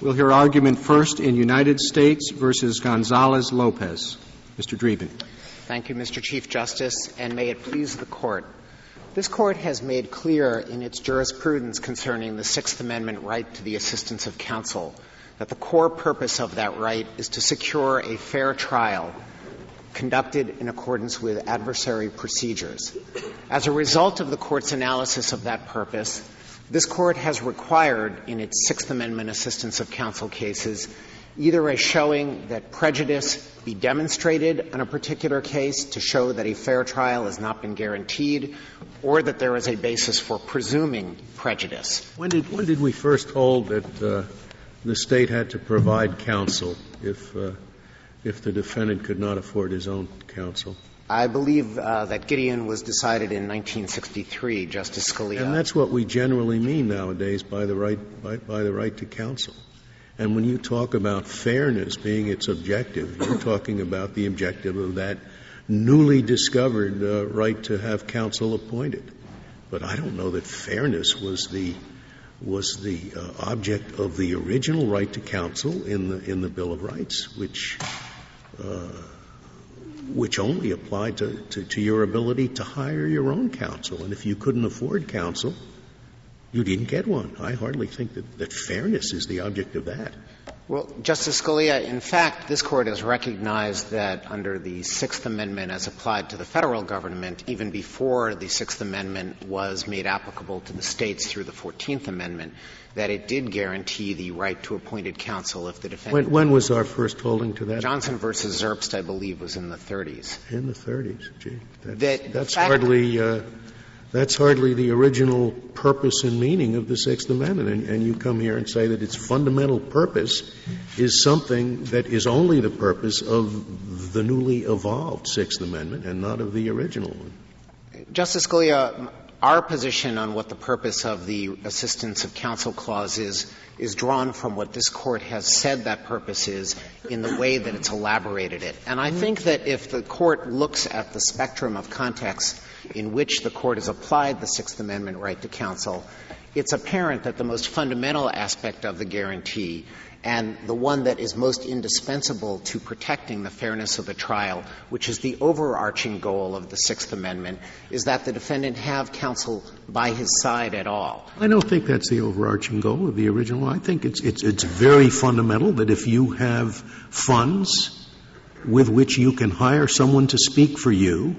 We'll hear argument first in United States versus Gonzalez Lopez. Mr. Dreeben. Thank you, Mr. Chief Justice, and may it please the Court. This Court has made clear in its jurisprudence concerning the Sixth Amendment right to the assistance of counsel that the core purpose of that right is to secure a fair trial conducted in accordance with adversary procedures. As a result of the Court's analysis of that purpose, this Court has required in its Sixth Amendment assistance of counsel cases either a showing that prejudice be demonstrated in a particular case to show that a fair trial has not been guaranteed, or that there is a basis for presuming prejudice. When did, when did we first hold that uh, the State had to provide counsel if, uh, if the defendant could not afford his own counsel? I believe uh, that Gideon was decided in 1963, Justice Scalia. And that's what we generally mean nowadays by the right, by, by the right to counsel. And when you talk about fairness being its objective, you're talking about the objective of that newly discovered uh, right to have counsel appointed. But I don't know that fairness was the was the uh, object of the original right to counsel in the in the Bill of Rights, which uh, which only applied to, to, to, your ability to hire your own counsel. And if you couldn't afford counsel, you didn't get one. I hardly think that, that fairness is the object of that. Well, Justice Scalia, in fact, this Court has recognized that under the Sixth Amendment as applied to the federal government, even before the Sixth Amendment was made applicable to the states through the Fourteenth Amendment, that it did guarantee the right to appointed counsel if the defendant. When, when was our first holding to that? Johnson versus Zerbst, I believe, was in the 30s. In the 30s, gee, that's, that, that's hardly. Uh, that's hardly the original purpose and meaning of the Sixth Amendment. And, and, you come here and say that its fundamental purpose is something that is only the purpose of the newly evolved Sixth Amendment and not of the original one. Justice Scalia, our position on what the purpose of the assistance of counsel clause is is drawn from what this court has said that purpose is in the way that it's elaborated it. And I think that if the court looks at the spectrum of context in which the court has applied the Sixth Amendment right to counsel, it's apparent that the most fundamental aspect of the guarantee and the one that is most indispensable to protecting the fairness of the trial, which is the overarching goal of the Sixth Amendment, is that the defendant have counsel by his side at all. I don't think that's the overarching goal of the original. I think it's, it's, it's very fundamental that if you have funds with which you can hire someone to speak for you,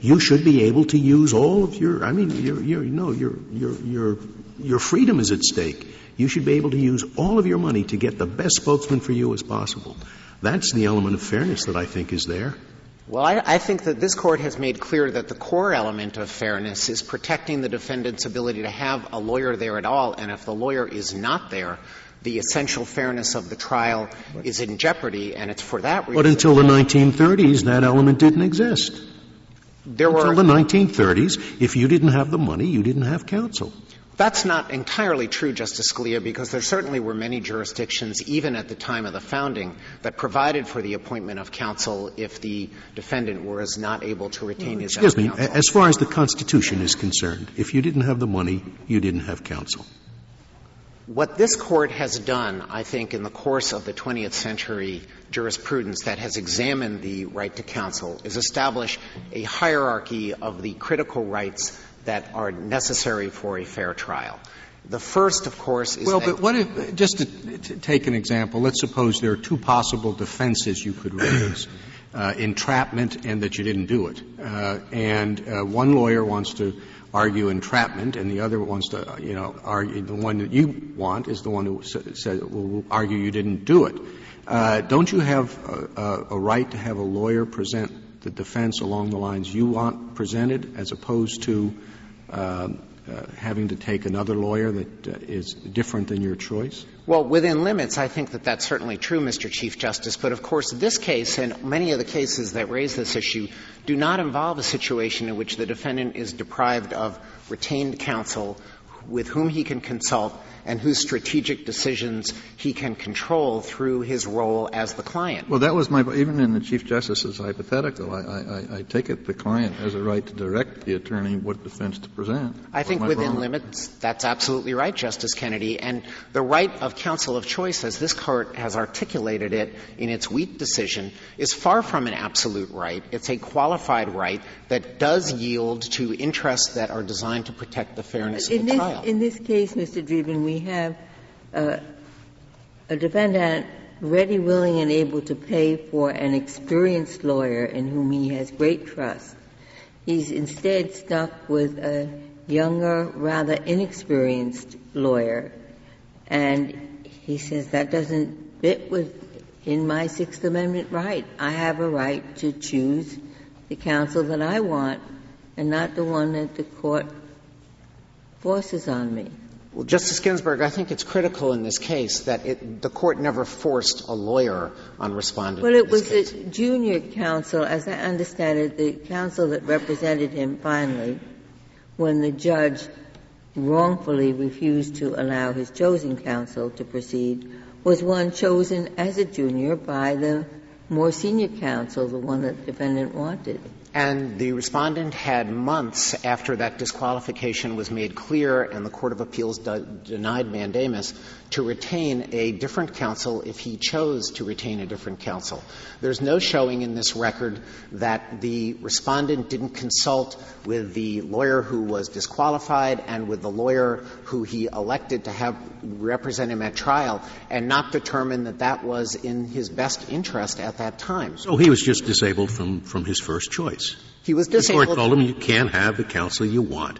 you should be able to use all of your, I mean, your, your, no, your, your, your, your freedom is at stake you should be able to use all of your money to get the best spokesman for you as possible. That's the element of fairness that I think is there. Well, I, I, think that this court has made clear that the core element of fairness is protecting the defendant's ability to have a lawyer there at all, and if the lawyer is not there, the essential fairness of the trial is in jeopardy, and it's for that reason. But until the 1930s, that element didn't exist. There until were, the 1930s, if you didn't have the money, you didn't have counsel. That's not entirely true, Justice Scalia, because there certainly were many jurisdictions, even at the time of the founding, that provided for the appointment of counsel if the defendant was not able to retain his Excuse me. Counsel. As far as the Constitution is concerned, if you didn't have the money, you didn't have counsel. What this court has done, I think, in the course of the 20th century jurisprudence that has examined the right to counsel is establish a hierarchy of the critical rights that are necessary for a fair trial. The first, of course, is well. but what if, just to, to, take an example, let's suppose there are two possible defenses you could raise: uh, entrapment and that you didn't do it. Uh, and uh, one lawyer wants to argue entrapment, and the other wants to, you know, argue the one that you want is the one who says will argue you didn't do it. Uh, don't you have a, a, right to have a lawyer present the defense along the lines you want presented, as opposed to uh, having to take another lawyer that uh, is different than your choice? Well, within limits, I think that that's certainly true, Mr. Chief Justice. But of course, this case and many of the cases that raise this issue do not involve a situation in which the defendant is deprived of retained counsel with whom he can consult and whose strategic decisions he can control through his role as the client. Well, that was my, even in the Chief Justice's hypothetical, I, I, I take it the client has a right to direct the attorney what defense to present. I think within wrong? limits, that's absolutely right, Justice Kennedy. And the right of counsel of choice, as this court has articulated it in its Wheat decision, is far from an absolute right. It's a qualified right that does yield to interests that are designed to protect the fairness in of the this, trial. In this case, Mr. Dreeben, we have uh, a defendant ready, willing, and able to pay for an experienced lawyer in whom he has great trust. He's instead stuck with a younger, rather inexperienced lawyer, and he says that doesn't fit with in my Sixth Amendment right. I have a right to choose the counsel that I want and not the one that the court forces on me. Well, Justice Ginsburg, I think it's critical in this case that it, the court never forced a lawyer on respondent. Well, it was case. the junior counsel, as I understand it, the counsel that represented him finally, when the judge wrongfully refused to allow his chosen counsel to proceed, was one chosen as a junior by the more senior counsel, the one that the defendant wanted. And the respondent had months after that disqualification was made clear and the Court of Appeals de- denied mandamus to retain a different counsel if he chose to retain a different counsel. There's no showing in this record that the respondent didn't consult with the lawyer who was disqualified and with the lawyer who he elected to have represent him at trial and not determine that that was in his best interest at that time. So he was just disabled from, from his first choice. He was disabled. The court told him you can't have the counsel you want.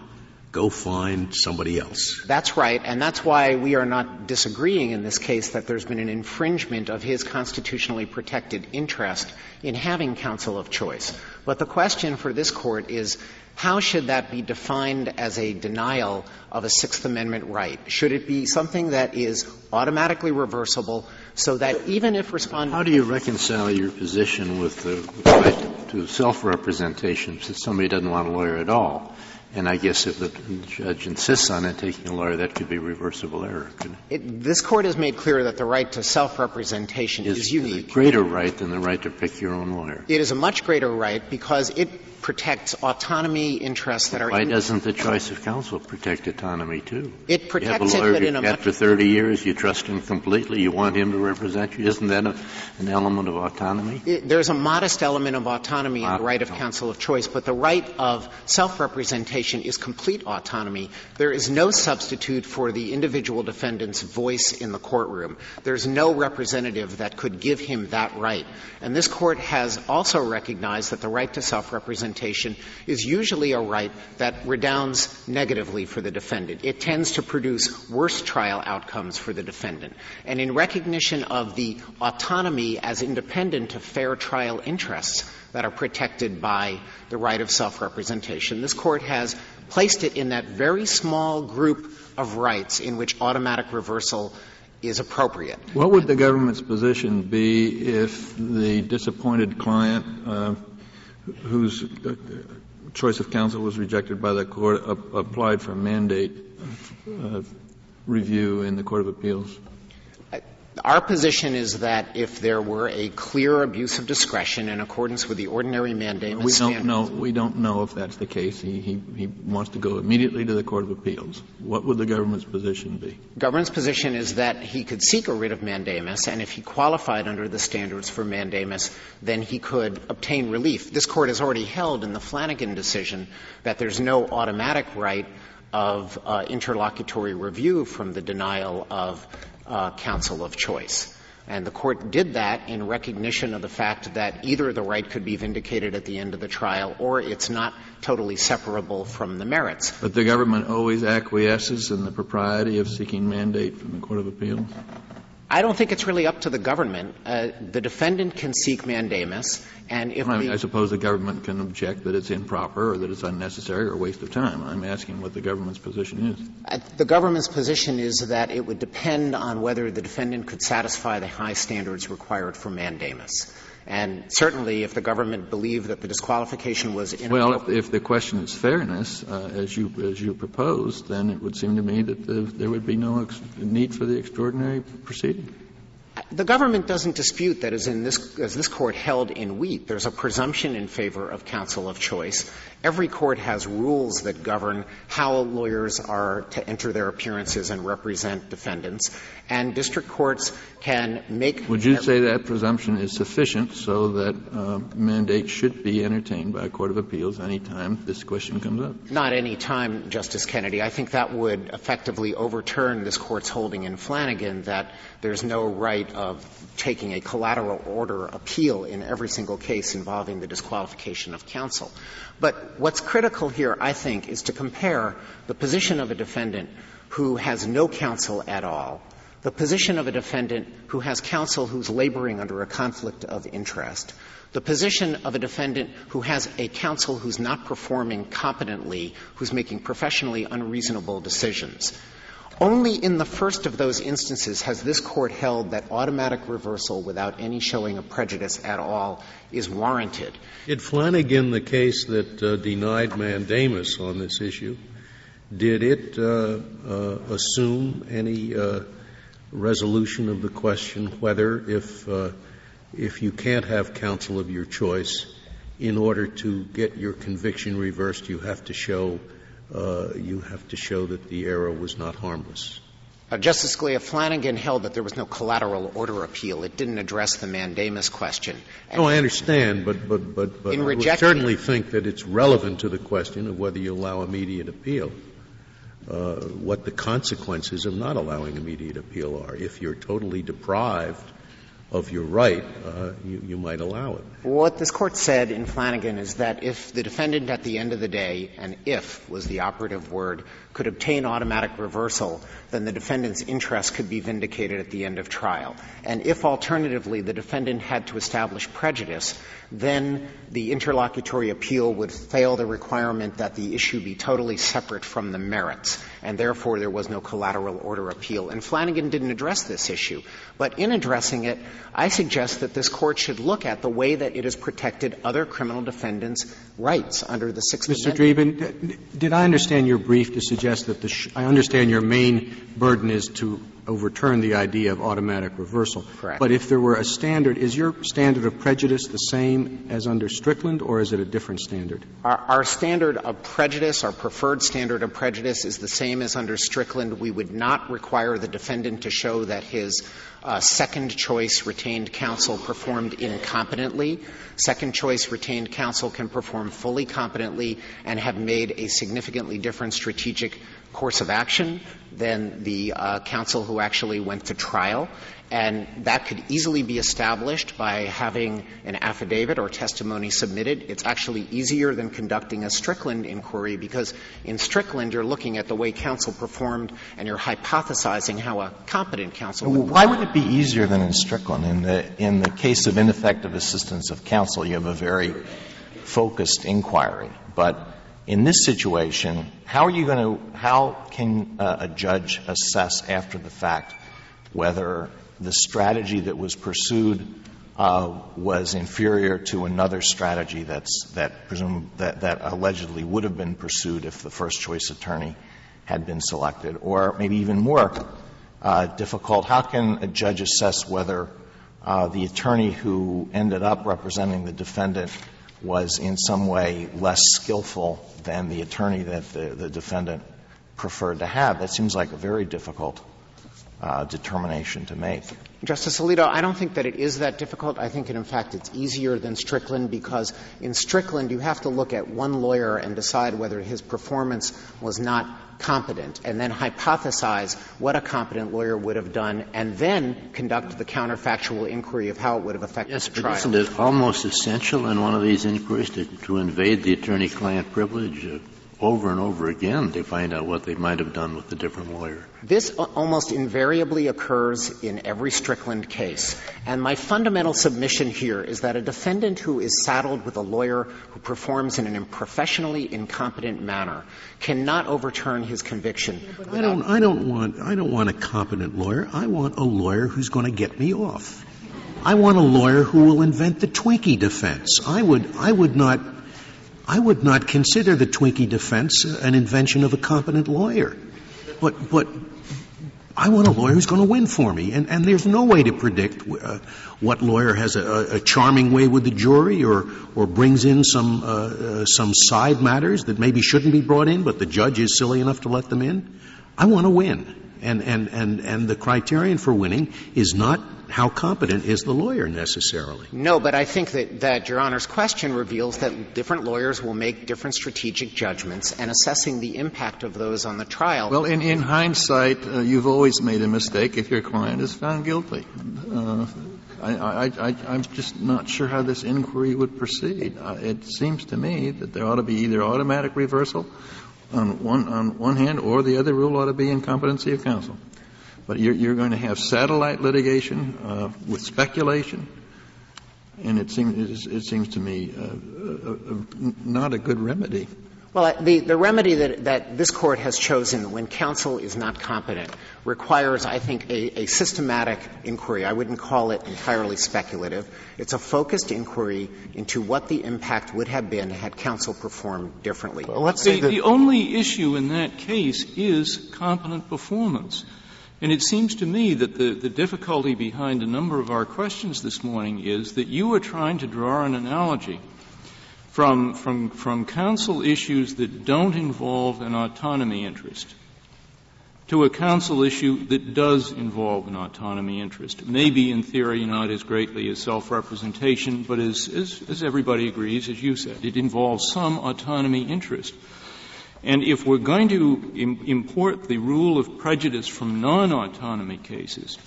Go find somebody else. That's right, and that's why we are not disagreeing in this case that there's been an infringement of his constitutionally protected interest in having counsel of choice. But the question for this court is how should that be defined as a denial of a Sixth Amendment right? Should it be something that is automatically reversible so that even if respondent How do you reconcile your position with the right to self-representation since somebody doesn't want a lawyer at all? And I guess if the judge insists on it, taking a lawyer, that could be reversible error. couldn't it? this court has made clear that the right to self-representation is, Is unique. a greater right than the right to pick your own lawyer. It is a much greater right because it protects autonomy interests that are Why in- doesn't the choice of counsel protect autonomy too? It You have a protects it, but in a you've had much for 30 years, you trust him completely, you want him to represent you. Isn't that a, an element of autonomy? It, there's a modest element of autonomy in the right of counsel of choice, but the right of self-representation is complete autonomy. There is no substitute for the individual defendant's voice in the courtroom. There's no representative that could give him that right. And this court has also recognized that the right to self-representation is usually a right that redounds negatively for the defendant. It tends to produce worse trial outcomes for the defendant. And in recognition of the autonomy as independent of fair trial interests that are protected by the right of self-representation, this court has placed it in that very small group of rights in which automatic reversal is appropriate. What would the government's position be if the disappointed client, uh, whose uh, choice of counsel was rejected by the court, uh, applied for mandate uh, review in the Court of Appeals? Our position is that if there were a clear abuse of discretion in accordance with the ordinary mandamus We don't know. We don't know if that's the case. He, he, he wants to go immediately to the Court of Appeals. What would the government's position be? government's position is that he could seek a writ of mandamus, and if he qualified under the standards for mandamus, then he could obtain relief. This court has already held in the Flanagan decision that there's no automatic right of uh, interlocutory review from the denial of uh, counsel of choice. And the court did that in recognition of the fact that either the right could be vindicated at the end of the trial or it's not totally separable from the merits. But the government always acquiesces in the propriety of seeking mandate from the Court of Appeals? I don't think it's really up to the government. Uh, the defendant can seek mandamus, and if I, mean, the, I suppose the government can object that it's improper or that it's unnecessary or a waste of time. I'm asking what the government's position is. uh, the government's position is that it would depend on whether the defendant could satisfy the high standards required for mandamus. And certainly, if the government believed that the disqualification was well, if, if the question is fairness, uh, as you as you proposed, then it would seem to me that the, there would be no ex- need for the extraordinary proceeding. The government doesn't dispute that as in this, as this court held in Wheat, there's a presumption in favor of counsel of choice. Every court has rules that govern how lawyers are to enter their appearances and represent defendants. And district courts can make. Would you say that presumption is sufficient so that uh, mandate should be entertained by a court of appeals any time this question comes up? Not any time, Justice Kennedy. I think that would effectively overturn this court's holding in Flanagan that there's no right of taking a collateral order appeal in every single case involving the disqualification of counsel. But what's critical here, I think, is to compare the position of a defendant who has no counsel at all, the position of a defendant who has counsel who's laboring under a conflict of interest, the position of a defendant who has a counsel who's not performing competently, who's making professionally unreasonable decisions. Only in the first of those instances has this court held that automatic reversal without any showing of prejudice at all is warranted. Did Flanagan, the case that uh, denied mandamus on this issue, did it uh, uh, assume any uh, resolution of the question whether, if uh, if you can't have counsel of your choice, in order to get your conviction reversed, you have to show you have to show that the error was not harmless. Uh, Justice Scalia, Flanagan held that there was no collateral order appeal. It didn't address the mandamus question. And no, I understand, but but but, but I would certainly think that it's relevant to the question of whether you allow immediate appeal. Uh, what the consequences of not allowing immediate appeal are. If you're totally deprived of your right, uh, you, you, might allow it. What this court said in Flanagan is that if the defendant at the end of the day, and if was the operative word, could obtain automatic reversal, then the defendant's interest could be vindicated at the end of trial. And if alternatively the defendant had to establish prejudice, then the interlocutory appeal would fail the requirement that the issue be totally separate from the merits, and therefore there was no collateral order appeal. And Flanagan didn't address this issue. But in addressing it, I suggest that this court should look at the way that it has protected other criminal defendants' rights under the Sixth Mr. Amendment. Mr. Dreeben, did I understand your brief to suggest that the sh- I understand your main burden is to overturn the idea of automatic reversal. Correct. But if there were a standard, is your standard of prejudice the same as under Strickland, or is it a different standard? Our, our, standard of prejudice, our preferred standard of prejudice, is the same as under Strickland. We would not require the defendant to show that his uh, second choice retained counsel performed incompetently. Second choice retained counsel can perform fully competently and have made a significantly different strategic course of action than the uh, counsel who actually went to trial. And that could easily be established by having an affidavit or testimony submitted. It's actually easier than conducting a Strickland inquiry because in Strickland you're looking at the way counsel performed and you're hypothesizing how a competent counsel would Why would it be easier than in Strickland? In the, in the case of ineffective assistance of counsel, you have a very focused inquiry. But in this situation, how are you going to, how can uh, a judge assess after the fact whether the strategy that was pursued uh, was inferior to another strategy that's, that, that, that allegedly would have been pursued if the first choice attorney had been selected? Or maybe even more uh, difficult, how can a judge assess whether uh, the attorney who ended up representing the defendant was in some way less skillful than the attorney that the, the defendant preferred to have. That seems like a very difficult uh, determination to make. Justice Alito, I don't think that it is that difficult. I think, in fact, it's easier than Strickland because in Strickland you have to look at one lawyer and decide whether his performance was not competent, and then hypothesize what a competent lawyer would have done, and then conduct the counterfactual inquiry of how it would have affected yes, the trial. Yes, but isn't it almost essential in one of these inquiries to, to invade the attorney-client privilege? Over and over again to find out what they might have done with a different lawyer. This almost invariably occurs in every Strickland case. And my fundamental submission here is that a defendant who is saddled with a lawyer who performs in an professionally incompetent manner cannot overturn his conviction. I don't, I don't want, I don't want a competent lawyer. I want a lawyer who's going to get me off. I want a lawyer who will invent the Twinkie defense. I would, I would not, I would not consider the Twinkie defense an invention of a competent lawyer. But, but I want a lawyer who's going to win for me. And, and there's no way to predict uh, what lawyer has a, a, charming way with the jury or, or brings in some, uh, uh, some side matters that maybe shouldn't be brought in, but the judge is silly enough to let them in. I want to win. And, and, and, and the criterion for winning is not how competent is the lawyer necessarily? No, but I think that, that Your Honor's question reveals that different lawyers will make different strategic judgments and assessing the impact of those on the trial. Well, in, in hindsight, uh, you've always made a mistake if your client is found guilty. Uh, I, I, I, am just not sure how this inquiry would proceed. Uh, it seems to me that there ought to be either automatic reversal on one, on one hand, or the other rule ought to be incompetency of counsel. But you're, you're going to have satellite litigation uh, with speculation, and it seems, it seems to me uh, uh, uh, not a good remedy. Well, the, the remedy that, that this court has chosen when counsel is not competent requires, I think, a, a systematic inquiry. I wouldn't call it entirely speculative. It's a focused inquiry into what the impact would have been had counsel performed differently. Well, let's say the, the only issue in that case is competent performance. And it seems to me that the, the difficulty behind a number of our questions this morning is that you are trying to draw an analogy from, from, from counsel issues that don't involve an autonomy interest to a counsel issue that does involve an autonomy interest. Maybe in theory not as greatly as self-representation, but as, as, as everybody agrees, as you said, it involves some autonomy interest. And if we're going to Im- import the rule of prejudice from non-autonomy cases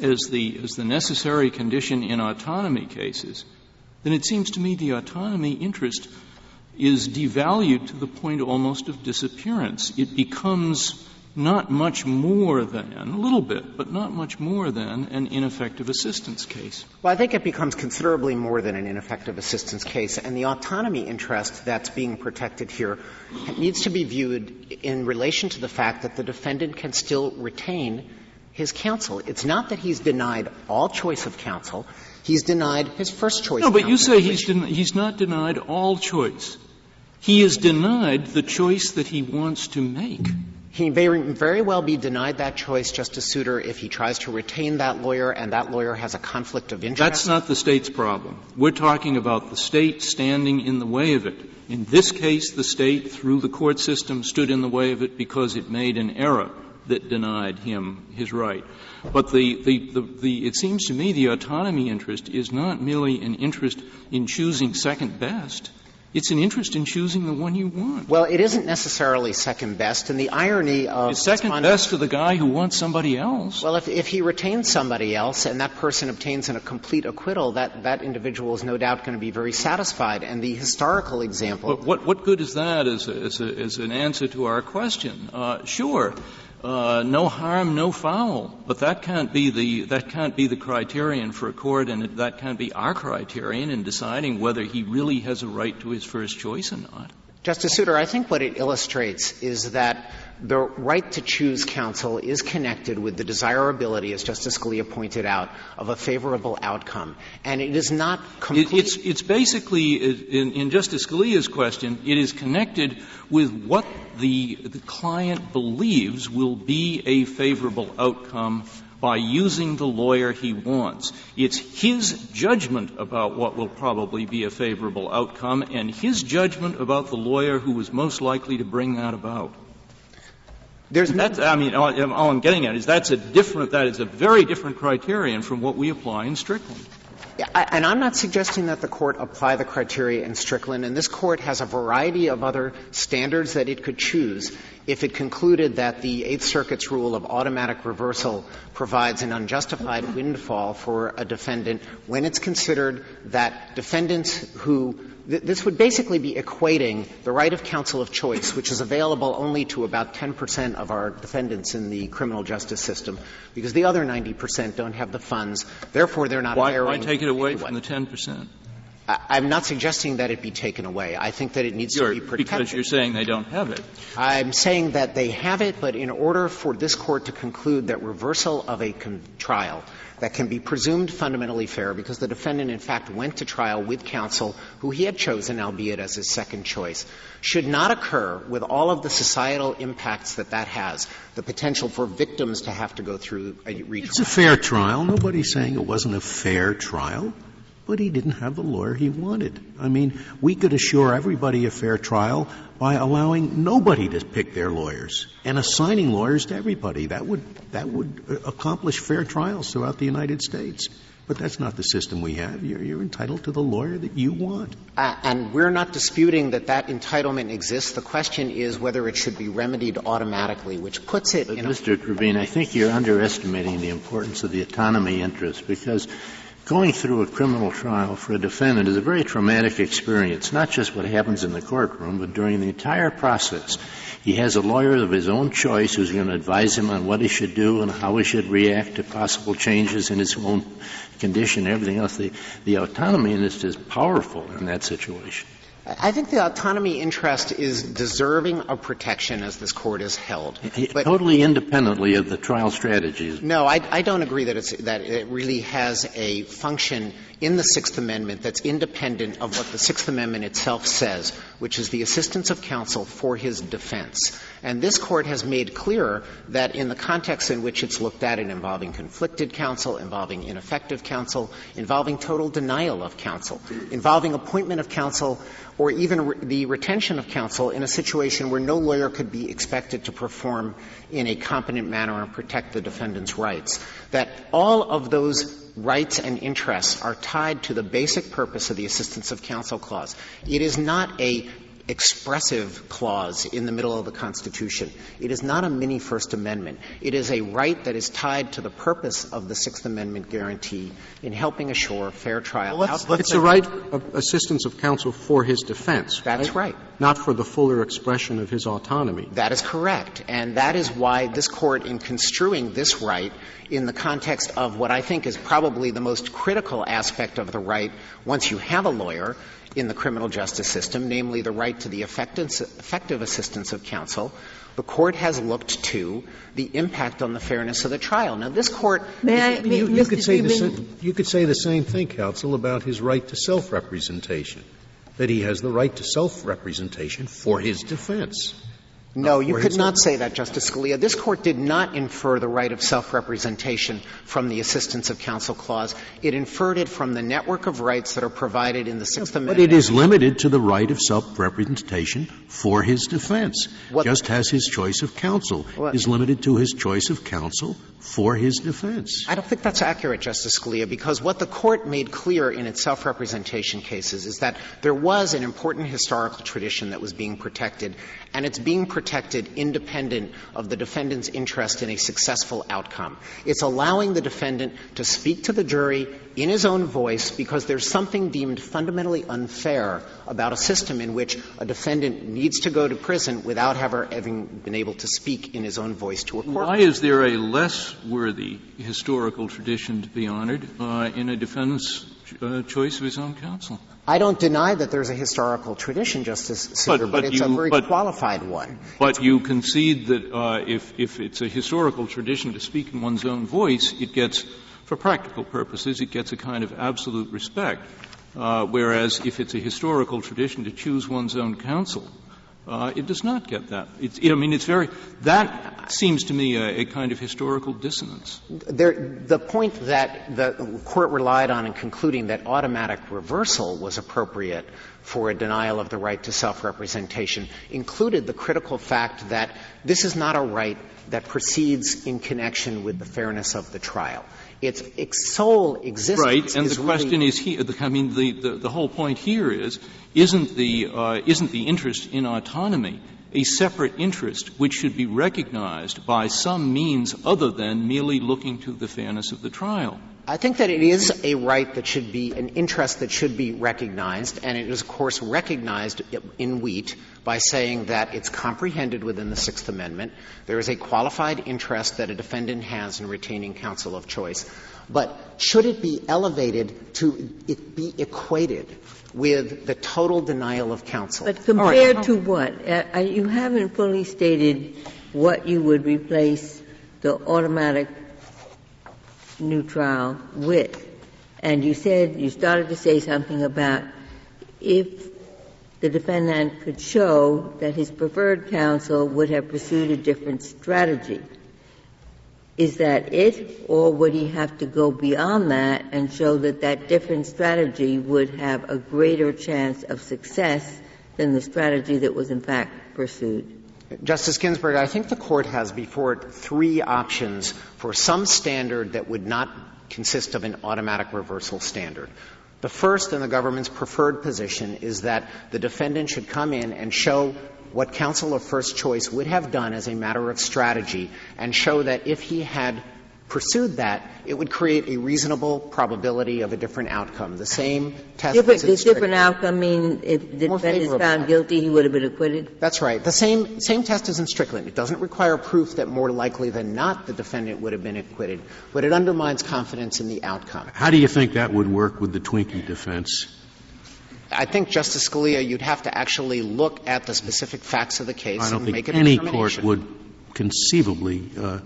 as the, as the necessary condition in autonomy cases, then it seems to me the autonomy interest is devalued to the point almost of disappearance. It becomes not much more than, a little bit, but not much more than an ineffective assistance case. Well, I think it becomes considerably more than an ineffective assistance case, and the autonomy interest that's being protected here needs to be viewed in relation to the fact that the defendant can still retain his counsel. It's not that he's denied all choice of counsel. He's denied his first choice. No, but you say he's, den- he's not denied all choice. He is denied the choice that he wants to make. He may very well be denied that choice, Justice Souter, if he tries to retain that lawyer and that lawyer has a conflict of interest. That's not the State's problem. We're talking about the State standing in the way of it. In this case, the State, through the court system, stood in the way of it because it made an error that denied him his right. But the, the, the, the, it seems to me the autonomy interest is not merely an interest in choosing second best. It's an interest in choosing the one you want. Well, it isn't necessarily second best, and the irony of it's second best to the guy who wants somebody else. Well, if, if he retains somebody else and that person obtains a complete acquittal, that, that individual is no doubt going to be very satisfied. And the historical example. But what, what good is that as, a, as, a, as an answer to our question? Uh, sure, uh, no harm, no foul. But that can't be the that can't be the criterion for a court, and it, that can't be our criterion in deciding whether he really has a right to his first choice or not. Justice Souter, I think what it illustrates is that the right to choose counsel is connected with the desirability, as Justice Scalia pointed out, of a favorable outcome. And it is not complete. It, it's, it's basically, in, in, Justice Scalia's question, it is connected with what the, the client believes will be a favorable outcome by using the lawyer he wants. It's his judgment about what will probably be a favorable outcome and his judgment about the lawyer who is most likely to bring that about. There's that's, I mean, all, all I'm getting at is that's a different, that is a very different criterion from what we apply in Strickland. And I'm not suggesting that the court apply the criteria in Strickland, and this court has a variety of other standards that it could choose if it concluded that the Eighth Circuit's rule of automatic reversal provides an unjustified windfall for a defendant when it's considered that defendants who this would basically be equating the right of counsel of choice, which is available only to about 10 percent of our defendants in the criminal justice system, because the other 90 percent don't have the funds. Therefore, they're not why, hiring. Why take it away anyone. from the 10 percent? I, am not suggesting that it be taken away. I think that it needs you're, to be protected. Because you're saying they don't have it. I'm saying that they have it, but in order for this court to conclude that reversal of a con- trial that can be presumed fundamentally fair because the defendant in fact went to trial with counsel who he had chosen, albeit as his second choice, should not occur with all of the societal impacts that that has, the potential for victims to have to go through a retrial. It's a fair trial. Nobody's saying it wasn't a fair trial but he didn't have the lawyer he wanted. I mean, we could assure everybody a fair trial by allowing nobody to pick their lawyers and assigning lawyers to everybody. That would, that would accomplish fair trials throughout the United States. But that's not the system we have. You're, you're entitled to the lawyer that you want. Uh, and we're not disputing that that entitlement exists. The question is whether it should be remedied automatically, which puts it but in Mr. Dreeben, I think you're underestimating the importance of the autonomy interest because going through a criminal trial for a defendant is a very traumatic experience, not just what happens in the courtroom, but during the entire process. He has a lawyer of his own choice who's going to advise him on what he should do and how he should react to possible changes in his own condition everything else. The, the autonomy in this is powerful in that situation. I think the autonomy interest is deserving of protection as this court has held. But totally independently of the trial strategies. No, I, I don't agree that, it's, that it really has a function in the Sixth Amendment that's independent of what the Sixth Amendment itself says, which is the assistance of counsel for his defense. And this court has made clear that in the context in which it's looked at it involving conflicted counsel, involving ineffective counsel, involving total denial of counsel, involving appointment of counsel, or even re- the retention of counsel in a situation where no lawyer could be expected to perform in a competent manner and protect the defendant's rights, that all of those rights and interests are tied to the basic purpose of the assistance of counsel clause. It is not a expressive clause in the middle of the Constitution. It is not a mini First Amendment. It is a right that is tied to the purpose of the Sixth Amendment guarantee in helping assure fair trial. Well, let's, let's it's a right of assistance of counsel for his defense. That's right? right. Not for the fuller expression of his autonomy. That is correct. And that is why this court, in construing this right in the context of what I think is probably the most critical aspect of the right once you have a lawyer in the criminal justice system, namely the right to the effective assistance of counsel, the court has looked to the impact on the fairness of the trial. Now, this court. May you, you, could say the, you could say the same thing, counsel, about his right to self representation, that he has the right to self representation for his defense. No, you could not say that, Justice Scalia. This Court did not infer the right of self-representation from the assistance of counsel clause. It inferred it from the network of rights that are provided in the Sixth Amendment. But it is limited to the right of self-representation for his defense, just as his choice of counsel is limited to his choice of counsel for his defense. I don't think that's accurate, Justice Scalia, because what the Court made clear in its self-representation cases is that there was an important historical tradition that was being protected, and it's being protected independent of the defendant's interest in a successful outcome. It's allowing the defendant to speak to the jury in his own voice because there's something deemed fundamentally unfair about a system in which a defendant needs to go to prison without ever having been able to speak in his own voice to a court. Why is there a less worthy historical tradition to be honored uh, in a defendant's uh, choice of his own counsel? I don't deny that there's a historical tradition, Justice Souter, but, but, but it's you, a very but, qualified one. But it's, you concede that uh, if, if it's a historical tradition to speak in one's own voice, it gets, for practical purposes, it gets a kind of absolute respect. Uh, whereas if it's a historical tradition to choose one's own counsel, uh, it does not get that. It's, I mean, it's very that seems to me a, a kind of historical dissonance. There, the point that the court relied on in concluding that automatic reversal was appropriate for a denial of the right to self-representation included the critical fact that this is not a right that proceeds in connection with the fairness of the trial. Its, its sole existence right, and the really question is here. I mean, the, the, the whole point here is isn't the uh, isn't the interest in autonomy a separate interest which should be recognized by some means other than merely looking to the fairness of the trial. I think that it is a right that should be an interest that should be recognized, and it is, of course, recognized in Wheat by saying that it's comprehended within the Sixth Amendment. There is a qualified interest that a defendant has in retaining counsel of choice. But should it be elevated to it be equated with the total denial of counsel? But compared to what? Uh, you haven't fully stated what you would replace the automatic new trial with. And you said, you started to say something about if the defendant could show that his preferred counsel would have pursued a different strategy. Is that it, or would he have to go beyond that and show that that different strategy would have a greater chance of success than the strategy that was in fact pursued? Justice Ginsburg, I think the Court has before it three options for some standard that would not consist of an automatic reversal standard. The first and the government's preferred position is that the defendant should come in and show what counsel of first choice would have done as a matter of strategy and show that if he had pursued that, it would create a reasonable probability of a different outcome. The same test different, Does different outcome mean if the defendant is found guilty, he would have been acquitted? That's right. The same, same test is in Strickland. It doesn't require proof that more likely than not the defendant would have been acquitted, but it undermines confidence in the outcome. How do you think that would work with the Twinkie defense? I think, Justice Scalia, you'd have to actually look at the specific facts of the case I don't and think make a any determination. court would conceivably uh, uh,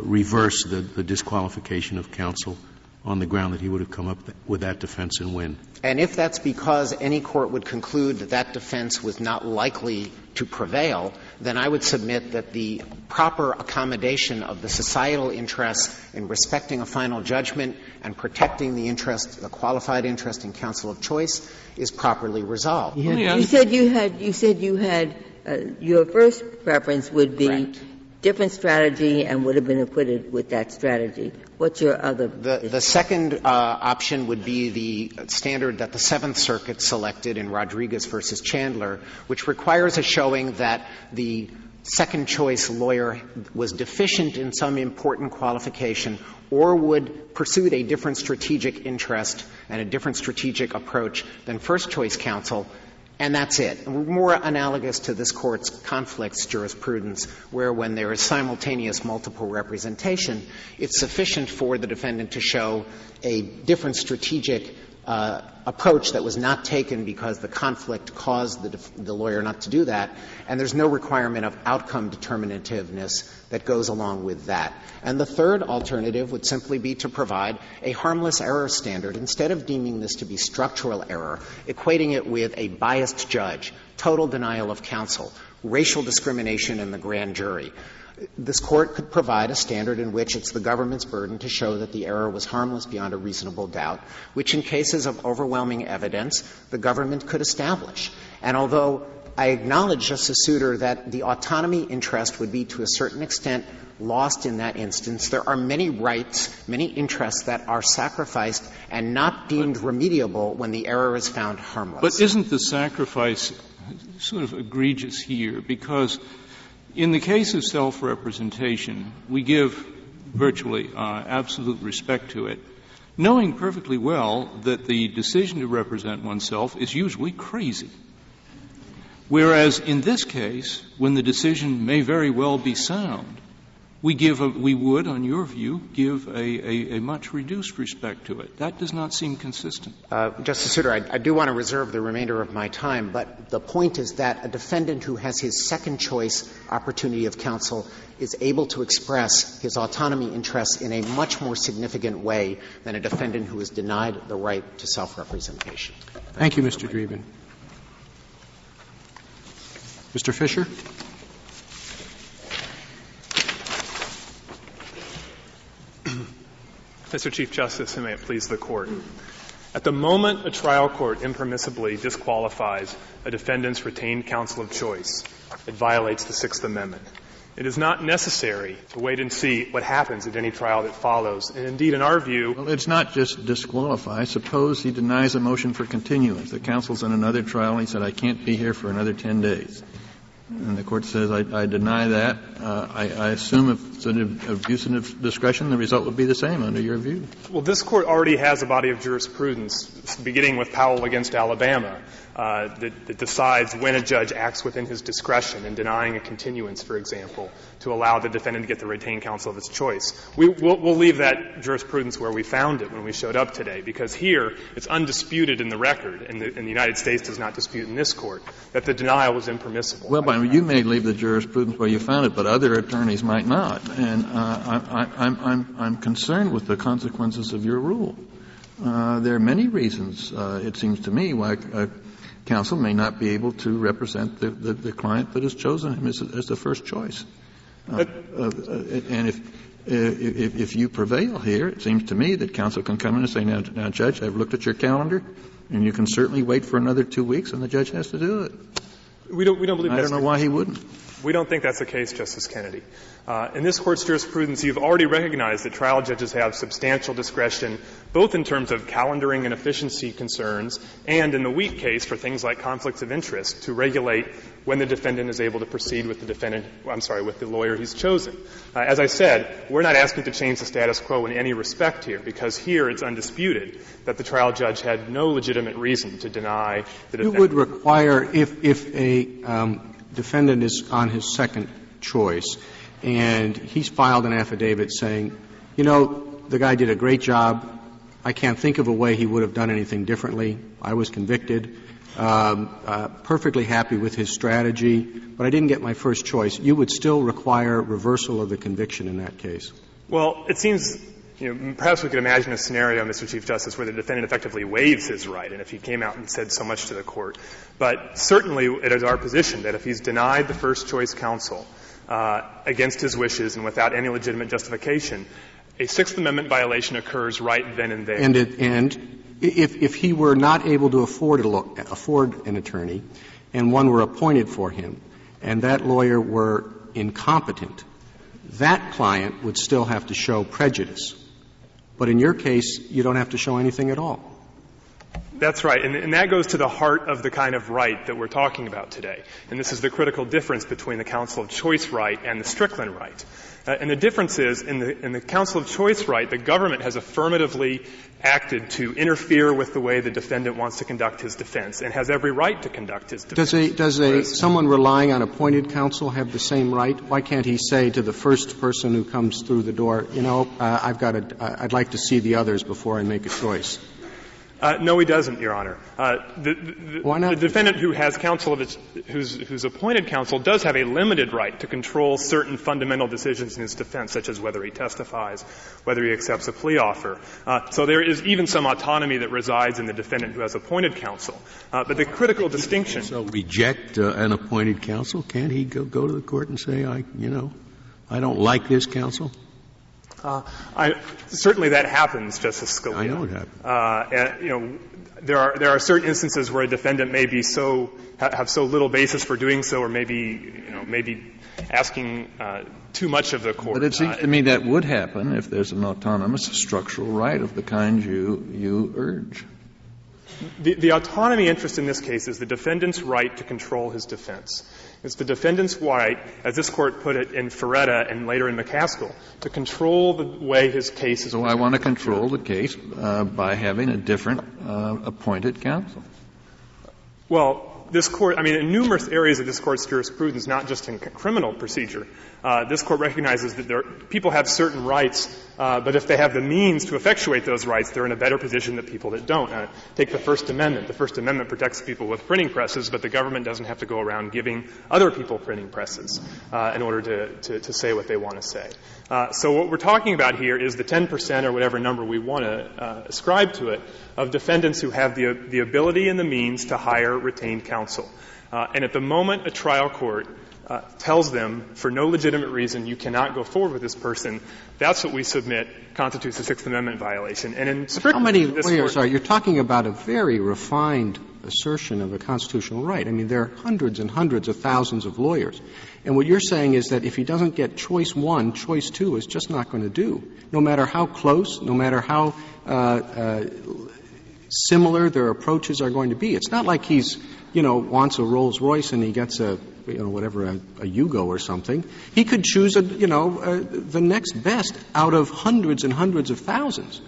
reverse the, the disqualification of counsel on the ground that he would have come up with that defense and win. And if that's because any court would conclude that that defense was not likely to prevail, then I would submit that the proper accommodation of the societal interest in respecting a final judgment and protecting the interest, the qualified interest in counsel of choice, is properly resolved. You said you had, you said you had, uh, your first preference would be Correct different strategy and would have been acquitted with that strategy. What's your other? The, the second uh, option would be the standard that the Seventh Circuit selected in Rodriguez versus Chandler, which requires a showing that the second choice lawyer was deficient in some important qualification or would pursue a different strategic interest and a different strategic approach than first choice counsel and that's it. More analogous to this court's conflicts jurisprudence, where when there is simultaneous multiple representation, it's sufficient for the defendant to show a different strategic uh, approach that was not taken because the conflict caused the, def- the, lawyer not to do that, and there's no requirement of outcome determinativeness that goes along with that. And the third alternative would simply be to provide a harmless error standard instead of deeming this to be structural error, equating it with a biased judge, total denial of counsel, racial discrimination in the grand jury this court could provide a standard in which it's the government's burden to show that the error was harmless beyond a reasonable doubt, which in cases of overwhelming evidence, the government could establish. And although I acknowledge, Justice Souter, that the autonomy interest would be to a certain extent lost in that instance. There are many rights, many interests that are sacrificed and not deemed remediable when the error is found harmless. But isn't the sacrifice sort of egregious here? Because in the case of self-representation, we give virtually uh, absolute respect to it, knowing perfectly well that the decision to represent oneself is usually crazy. Whereas in this case, when the decision may very well be sound, we give a, we would, on your view, give a, a, a, much reduced respect to it. That does not seem consistent. Uh, Justice Souter, I, I, do want to reserve the remainder of my time, but the point is that a defendant who has his second choice opportunity of counsel is able to express his autonomy interests in a much more significant way than a defendant who is denied the right to self-representation. Thank you, Mr. Dreeben. Mr. Fisher? Mr. Chief Justice, and may it please the Court. At the moment a trial court impermissibly disqualifies a defendant's retained counsel of choice, it violates the Sixth Amendment. It is not necessary to wait and see what happens at any trial that follows. And indeed, in our view. Well, it's not just disqualify. Suppose he denies a motion for continuance. The counsel's in another trial and he said, I can't be here for another 10 days. And the court says, I, I deny that, uh, I, I, assume if it's an abuse of discretion, the result would be the same under your view. Well, this court already has a body of jurisprudence, beginning with Powell against Alabama, uh, that, that, decides when a judge acts within his discretion in denying a continuance, for example, to allow the defendant to get the retained counsel of his choice. We, will we'll leave that jurisprudence where we found it when we showed up today, because here it's undisputed in the record, and the, and the United States does not dispute in this court, that the denial was impermissible. Well, you may leave the jurisprudence where you found it, but other attorneys might not. And uh, I, I'm, I'm, I'm concerned with the consequences of your rule. Uh, there are many reasons, uh, it seems to me, why counsel may not be able to represent the, the, the client that has chosen him as, as the first choice. Uh, uh, and if, if, if you prevail here, it seems to me that counsel can come in and say, now, now, Judge, I've looked at your calendar, and you can certainly wait for another two weeks, and the judge has to do it. We don't, we don't believe I don't know why he wouldn't. We don't think that's the case, Justice Kennedy. Uh, in this court's jurisprudence, you've already recognized that trial judges have substantial discretion, both in terms of calendaring and efficiency concerns, and in the Wheat case for things like conflicts of interest, to regulate when the defendant is able to proceed with the defendant, I'm sorry, with the lawyer he's chosen. Uh, as I said, we're not asking to change the status quo in any respect here, because here it's undisputed that the trial judge had no legitimate reason to deny the defendant. You would require, if, if a um, defendant is on his second choice, and he's filed an affidavit saying, you know, the guy did a great job. I can't think of a way he would have done anything differently. I was convicted. Um, uh, perfectly happy with his strategy, but I didn't get my first choice. You would still require reversal of the conviction in that case. Well, it seems you know, perhaps we could imagine a scenario, Mr. Chief Justice, where the defendant effectively waives his right, and if he came out and said so much to the court. But certainly it is our position that if he's denied the first choice counsel, uh, against his wishes and without any legitimate justification, a Sixth Amendment violation occurs right then and there. And, it, and if, if he were not able to afford, lo- afford an attorney and one were appointed for him and that lawyer were incompetent, that client would still have to show prejudice. But in your case, you don't have to show anything at all. That's right. And, and, that goes to the heart of the kind of right that we're talking about today. And this is the critical difference between the counsel of choice right and the Strickland right. Uh, and the difference is in the, in the counsel of choice right, the government has affirmatively acted to interfere with the way the defendant wants to conduct his defense and has every right to conduct his defense. Does a, does a, someone relying on appointed counsel have the same right? Why can't he say to the first person who comes through the door, you know, uh, I've got a, I'd like to see the others before I make a choice? Uh, no, he doesn't, Your Honor. Uh, the, the, Why not? the defendant who has counsel of its, who's, who's appointed counsel does have a limited right to control certain fundamental decisions in his defense, such as whether he testifies, whether he accepts a plea offer. Uh, so there is even some autonomy that resides in the defendant who has appointed counsel. Uh, but the critical distinction. So reject uh, an appointed counsel? Can't he go, go to the court and say, I, you know, I don't like this counsel? Uh, I, certainly that happens, Justice Scalia. I know it happens. Uh, and, you know, there are there are certain instances where a defendant may be so have so little basis for doing so, or maybe you know maybe asking uh, too much of the court. But it seems to me that would happen if there's an autonomous structural right of the kind you you urge. The, the autonomy interest in this case is the defendant's right to control his defense. It's the defendant's right, as this court put it in Faretta and later in McKaskle, to control the way his case is. So I want to control the case uh, by having a different uh, appointed counsel. Well, this court, I mean, in numerous areas of this court's jurisprudence, not just in criminal procedure, uh, this court recognizes that there, people have certain rights, uh, but if they have the means to effectuate those rights, they're in a better position than people that don't. Uh, take the First Amendment. The First Amendment protects people with printing presses, but the government doesn't have to go around giving other people printing presses uh, in order to, to, to, say what they want to say. Uh, so what we're talking about here is the 10% or whatever number we want to uh, ascribe to it of defendants who have the, the ability and the means to hire retained counsel. and at the moment a trial court uh, tells them for no legitimate reason you cannot go forward with this person, that's what we submit constitutes a Sixth Amendment violation. And in How many lawyers are you're talking about a very refined assertion of a constitutional right. I mean, there are hundreds and hundreds of thousands of lawyers. And what you're saying is that if he doesn't get choice one, choice two is just not going to do. No matter how close, no matter how uh, uh, similar their approaches are going to be. It's not like he's, you know, wants a Rolls Royce and he gets a, you know, whatever, a, a Yugo or something. He could choose a, you know, uh, the next best out of hundreds and hundreds of thousands.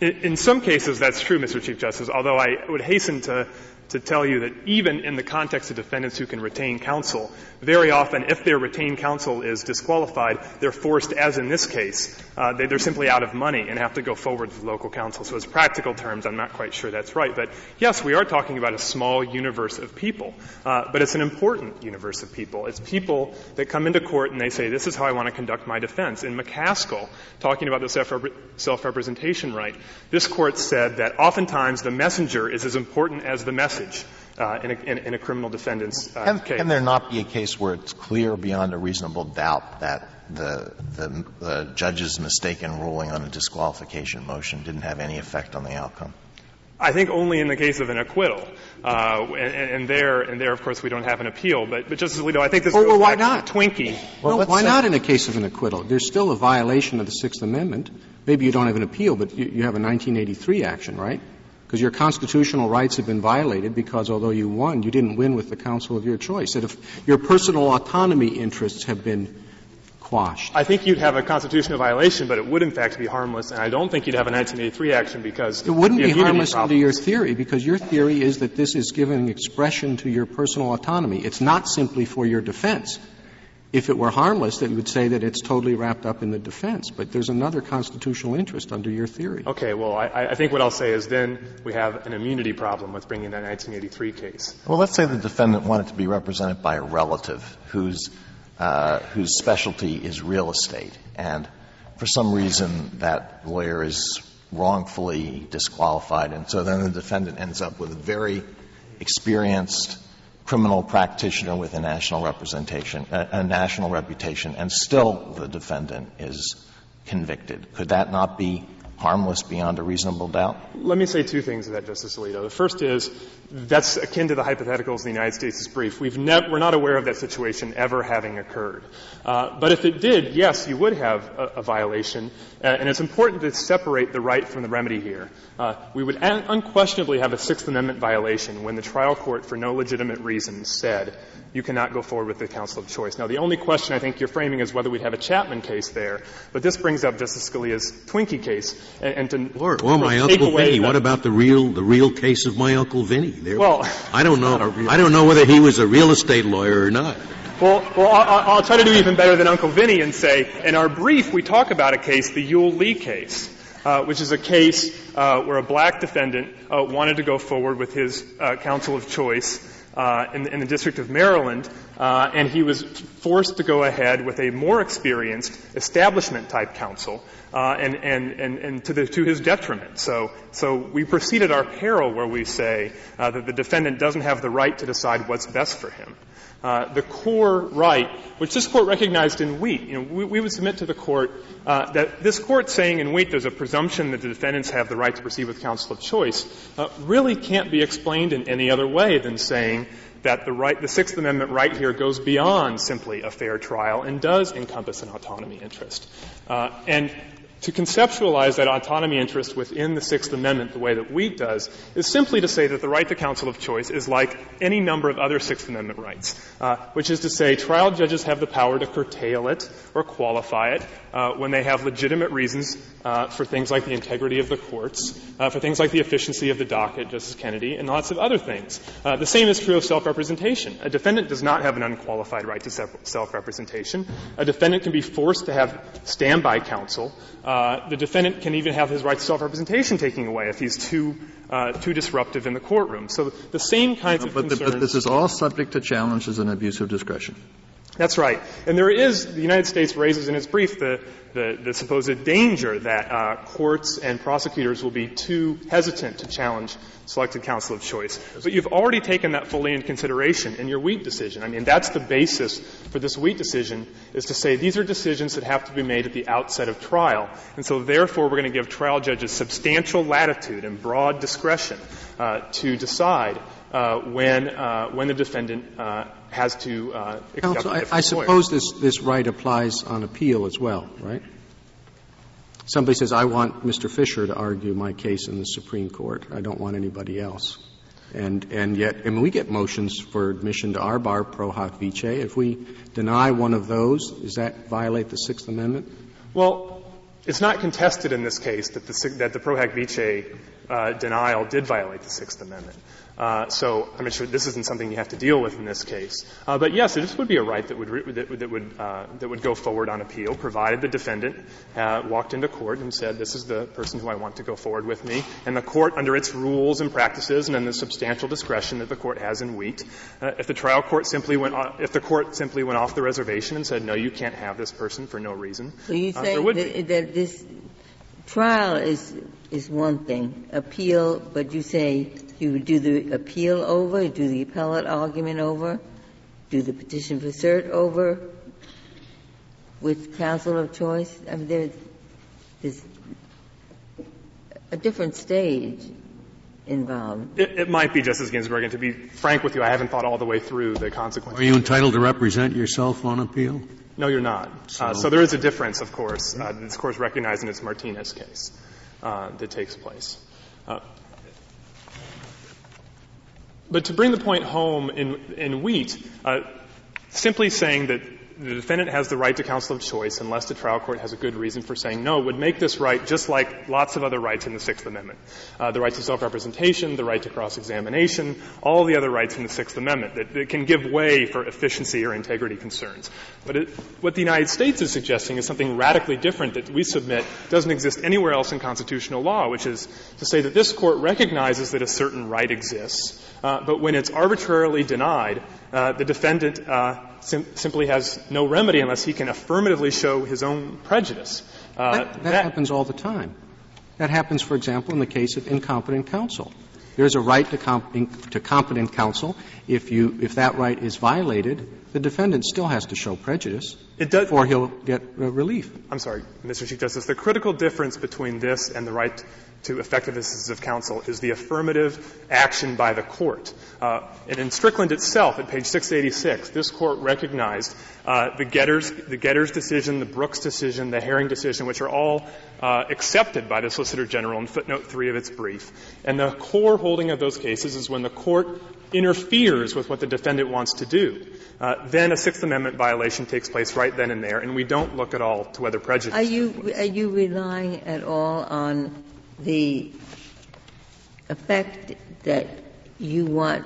In some cases, that's true, Mr. Chief Justice, although I would hasten to to tell you that even in the context of defendants who can retain counsel, very often, if their retained counsel is disqualified, they're forced, as in this case, uh, they, are simply out of money and have to go forward with local counsel. So, as practical terms, I'm not quite sure that's right. But yes, we are talking about a small universe of people, uh, but it's an important universe of people. It's people that come into court and they say, "This is how I want to conduct my defense." In McKaskle, talking about the self-representation right, this court said that oftentimes the messenger is as important as the message uh, in, a, in, in, a, criminal defendant's uh, can, case. Can there not be a case where it's clear beyond a reasonable doubt that the, the, the judge's mistaken ruling on a disqualification motion didn't have any effect on the outcome? I think only in the case of an acquittal, uh, and, and, there, and there, of course, we don't have an appeal. But, but Justice Alito, I think this well, well, why not? Twinkie. Well, no, why not in a case of an acquittal? There's still a violation of the Sixth Amendment. Maybe you don't have an appeal, but you, you have a 1983 action, right? Because your constitutional rights have been violated because although you won, you didn't win with the counsel of your choice. That if your personal autonomy interests have been quashed. I think you'd have a constitutional violation, but it would in fact be harmless, and I don't think you'd have a 1983 action because it wouldn't be harmless problems. under your theory because your theory is that this is giving expression to your personal autonomy. It's not simply for your defense. If it were harmless, then you would say that it's totally wrapped up in the defense. But there's another constitutional interest under your theory. Okay, well, I, I think what I'll say is then we have an immunity problem with bringing that 1983 case. Well, let's say the defendant wanted to be represented by a relative whose, uh, whose specialty is real estate, and for some reason that lawyer is wrongfully disqualified, and so then the defendant ends up with a very experienced criminal practitioner with a national representation, a, a, national reputation, and still the defendant is convicted. Could that not be harmless beyond a reasonable doubt? Let me say two things to that, Justice Alito. The first is that's akin to the hypotheticals in the United States' brief. We've ne- we're not aware of that situation ever having occurred. Uh, but if it did, yes, you would have a, a violation. Uh, and it's important to separate the right from the remedy here. Uh, we would un- unquestionably have a Sixth Amendment violation when the trial court, for no legitimate reason, said you cannot go forward with the counsel of choice. Now, the only question I think you're framing is whether we'd have a Chapman case there. But this brings up Justice Scalia's Twinkie case. And, and to or, or my Uncle Vinny. What about the real, the real case of my Uncle Vinny? There, well, I don't know. I don't know whether he was a real estate lawyer or not. Well, well I'll, I'll, try to do even better than Uncle Vinny and say, in our brief, we talk about a case, the Ewell Lee case, uh, which is a case uh, where a black defendant uh, wanted to go forward with his uh, counsel of choice uh, in, in, the District of Maryland, uh, and he was forced to go ahead with a more experienced establishment type counsel, uh, and, and, and, and to, the, to, his detriment. So, so we proceed at our peril where we say uh, that the defendant doesn't have the right to decide what's best for him. Uh, the core right, which this court recognized in Wheat. You know, we, we would submit to the court uh, that this court saying in Wheat there's a presumption that the defendants have the right to proceed with counsel of choice uh, really can't be explained in any other way than saying that the right, the Sixth Amendment right here goes beyond simply a fair trial and does encompass an autonomy interest. Uh, and to conceptualize that autonomy interest within the Sixth Amendment the way that Wheat does is simply to say that the right to counsel of choice is like any number of other Sixth Amendment rights, uh, which is to say trial judges have the power to curtail it or qualify it uh, when they have legitimate reasons uh, for things like the integrity of the courts, uh, for things like the efficiency of the docket, Justice Kennedy, and lots of other things. Uh, the same is true of self-representation. A defendant does not have an unqualified right to self-representation. A defendant can be forced to have standby counsel. Uh, the defendant can even have his right to self-representation taken away if he's too uh, too disruptive in the courtroom. So the same kinds no, of but, concerns. The, but this is all subject to challenges and abuse of discretion. That's right. And there is, the United States raises in its brief the, the, the supposed danger that uh, courts and prosecutors will be too hesitant to challenge selected counsel of choice. But you've already taken that fully into consideration in your Wheat decision. I mean, that's the basis for this Wheat decision is to say these are decisions that have to be made at the outset of trial. And so therefore we're going to give trial judges substantial latitude and broad discretion uh, to decide uh, when, uh, when the defendant uh, has to uh, accept Counsel, I, I suppose this, this right applies on appeal as well, right? somebody says, I want Mr. Fisher to argue my case in the Supreme Court. I don't want anybody else. And, and yet, I mean, we get motions for admission to our bar pro hac vice. If we deny one of those, does that violate the Sixth Amendment? Well, it's not contested in this case that the, that the pro hac vice uh, denial did violate the Sixth Amendment. Uh, so I'm sure this isn't something you have to deal with in this case. Uh, but yes, this would be a right that would re- that, that, would uh, that would go forward on appeal, provided the defendant uh, walked into court and said, "This is the person who I want to go forward with me," and the court, under its rules and practices, and in the substantial discretion that the court has in Wheat, uh, if the trial court simply went, off, if the court simply went off the reservation and said, "No, you can't have this person for no reason," so you say that, that this trial is is one thing, appeal, but you say you would do the appeal over, do the appellate argument over, do the petition for cert over with counsel of choice? I mean, there's, there's a different stage involved. It, it, might be, Justice Ginsburg, and to be frank with you, I haven't thought all the way through the consequences. Are you entitled to represent yourself on appeal? No, you're not. So, uh, so there is a difference, of course. Uh, this course recognized in its Martinez case uh, that takes place. Uh, but to bring the point home in, in Wheat, uh, simply saying that the defendant has the right to counsel of choice unless the trial court has a good reason for saying no would make this right just like lots of other rights in the Sixth Amendment. Uh, the right to self-representation, the right to cross-examination, all the other rights in the Sixth Amendment that, that can give way for efficiency or integrity concerns. But it, what the United States is suggesting is something radically different that we submit doesn't exist anywhere else in constitutional law, which is to say that this court recognizes that a certain right exists, uh, but when it's arbitrarily denied, uh, the defendant uh, sim- simply has no remedy unless he can affirmatively show his own prejudice. Uh, that, that, that happens all the time. That happens, for example, in the case of incompetent counsel. There's a right to, comp- to competent counsel. If, you, if that right is violated, the defendant still has to show prejudice does, before he'll get uh, relief. I'm sorry, Mr. Chief Justice. The critical difference between this and the right to effective assistance of counsel is the affirmative action by the court. Uh, and in Strickland itself, at page 686, this court recognized uh, the Geders, the Geders decision, the Brooks decision, the Herring decision, which are all uh, accepted by the Solicitor General in footnote three of its brief. And the core holding of those cases is when the court interferes with what the defendant wants to do. Uh, then a Sixth Amendment violation takes place right then and there, and we don't look at all to whether prejudice. Are you are you relying at all on the effect that you want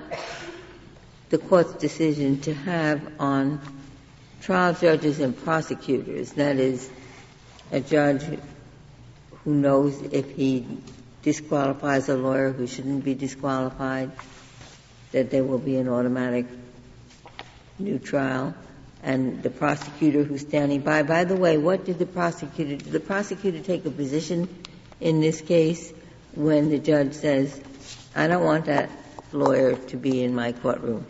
the court's decision to have on trial judges and prosecutors. That is, a judge who knows if he disqualifies a lawyer who shouldn't be disqualified, that there will be an automatic new trial, and the prosecutor who's standing by. By the way, what did the prosecutor, did the prosecutor take a position in this case when the judge says, I don't want that lawyer to be in my courtroom?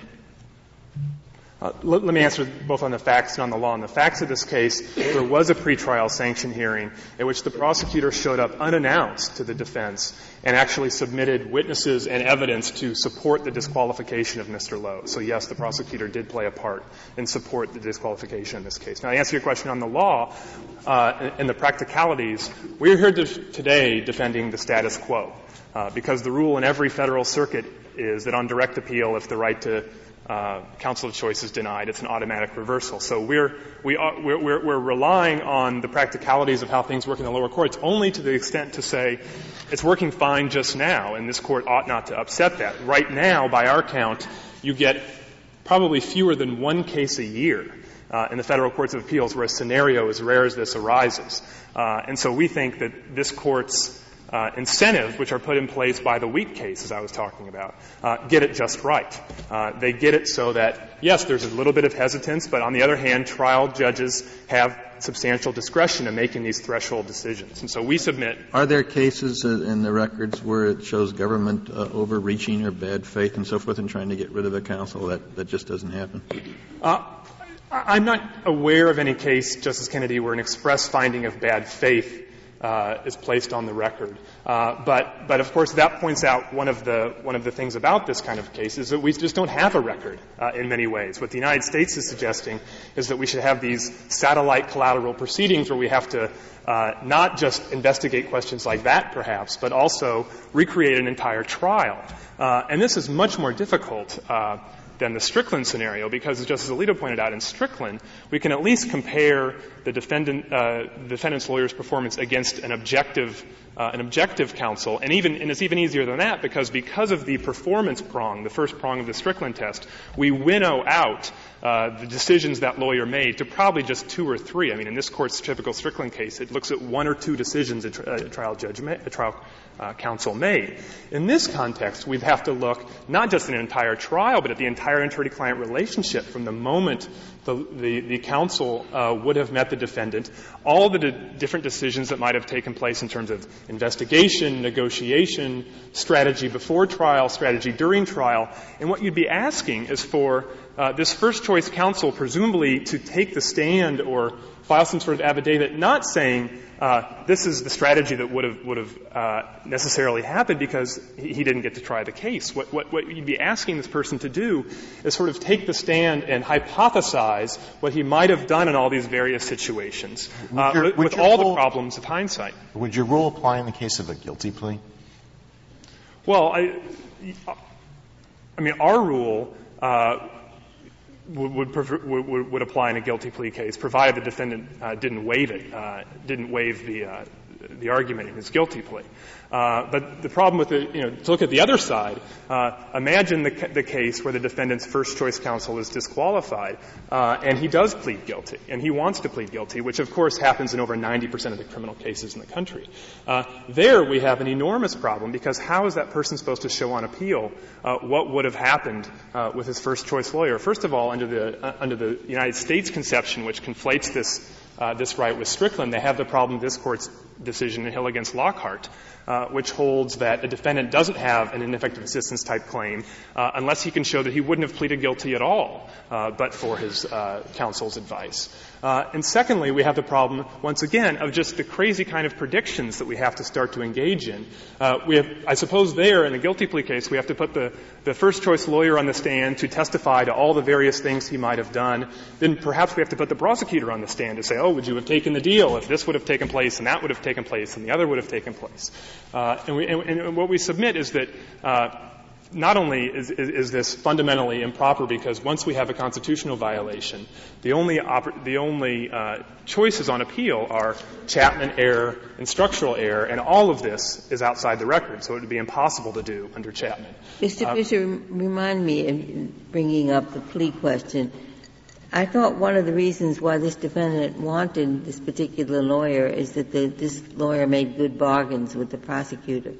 Uh, let, let, me answer both on the facts and on the law. In the facts of this case, there was a pretrial sanction hearing in which the prosecutor showed up unannounced to the defense and actually submitted witnesses and evidence to support the disqualification of Mr. Low. So yes, the prosecutor did play a part in support the disqualification in this case. Now, to answer your question on the law uh, and the practicalities, we're here to, today defending the status quo uh, because the rule in every federal circuit is that on direct appeal, if the right to uh, counsel of choice is denied, it's an automatic reversal. So we're, we are, we're, we're, we're relying on the practicalities of how things work in the lower courts only to the extent to say it's working fine just now, and this court ought not to upset that. Right now, by our count, you get probably fewer than one case a year uh, in the federal courts of appeals where a scenario as rare as this arises. Uh, and so we think that this court's uh, incentives, which are put in place by the Wheat case, as I was talking about, uh, get it just right. Uh, they get it so that, yes, there's a little bit of hesitance, but on the other hand, trial judges have substantial discretion in making these threshold decisions. And so we submit. Are there cases in the records where it shows government uh, overreaching or bad faith and so forth in trying to get rid of a counsel? That, that just doesn't happen? Uh, I'm not aware of any case, Justice Kennedy, where an express finding of bad faith uh, is placed on the record. Uh, but, but of course, that points out one of the one of the things about this kind of case is that we just don't have a record uh, in many ways. What the United States is suggesting is that we should have these satellite collateral proceedings where we have to uh, not just investigate questions like that, perhaps, but also recreate an entire trial. Uh, and this is much more difficult uh, than the Strickland scenario because, as Justice Alito pointed out, in Strickland, we can at least compare the defendant, uh, defendant's lawyer's performance against an objective, uh, an objective counsel, and even, and it's even easier than that because because of the performance prong, the first prong of the Strickland test, we winnow out uh, the decisions that lawyer made to probably just two or three. I mean, in this court's typical Strickland case, it looks at one or two decisions a, trial judge, a trial uh, counsel made. In this context, we'd have to look not just at an entire trial, but at the entire attorney-client relationship from the moment the, the, the counsel uh, would have met the defendant, all the different decisions that might have taken place in terms of investigation, negotiation, strategy before trial, strategy during trial. And what you'd be asking is for uh, this first choice counsel presumably to take the stand or file some sort of affidavit not saying uh, this is the strategy that would have would have uh, necessarily happened because he, he, didn't get to try the case. What, what, what you'd be asking this person to do is sort of take the stand and hypothesize what he might have done in all these various situations uh, your, with, with all rule, the problems of hindsight. Would your rule apply in the case of a guilty plea? Well, I, I mean, our rule uh, would, would, would, apply in a guilty plea case, provided the defendant uh, didn't waive it, uh, didn't waive the, uh, the argument in his guilty plea. Uh, but the problem with it, you know, to look at the other side, uh, imagine the, the, case where the defendant's first choice counsel is disqualified, uh, and he does plead guilty, and he wants to plead guilty, which of course happens in over 90% of the criminal cases in the country. Uh, there we have an enormous problem because how is that person supposed to show on appeal uh, what would have happened uh, with his first choice lawyer? First of all, under the under the United States conception, which conflates this this right with Strickland, they have the problem this court's decision in Hill against Lockhart, uh, which holds that a defendant doesn't have an ineffective assistance type claim uh, unless he can show that he wouldn't have pleaded guilty at all uh, but for his uh, counsel's advice. Uh, and secondly, we have the problem, once again, of just the crazy kind of predictions that we have to start to engage in. Uh, we have, I suppose there, in a guilty plea case, we have to put the, the first choice lawyer on the stand to testify to all the various things he might have done. Then perhaps we have to put the prosecutor on the stand to say, oh, would you have taken the deal if this would have taken place and that would have taken place and the other would have taken place? Uh, and, we, and, and, what we submit is that uh, not only is, is, is, this fundamentally improper because once we have a constitutional violation, the only, oper- the only uh, choices on appeal are Chapman error and structural error, and all of this is outside the record, so it would be impossible to do under Chapman. Mr. Uh, Fisher, remind me, of bringing up the plea question, I thought one of the reasons why this defendant wanted this particular lawyer is that the, this lawyer made good bargains with the prosecutor.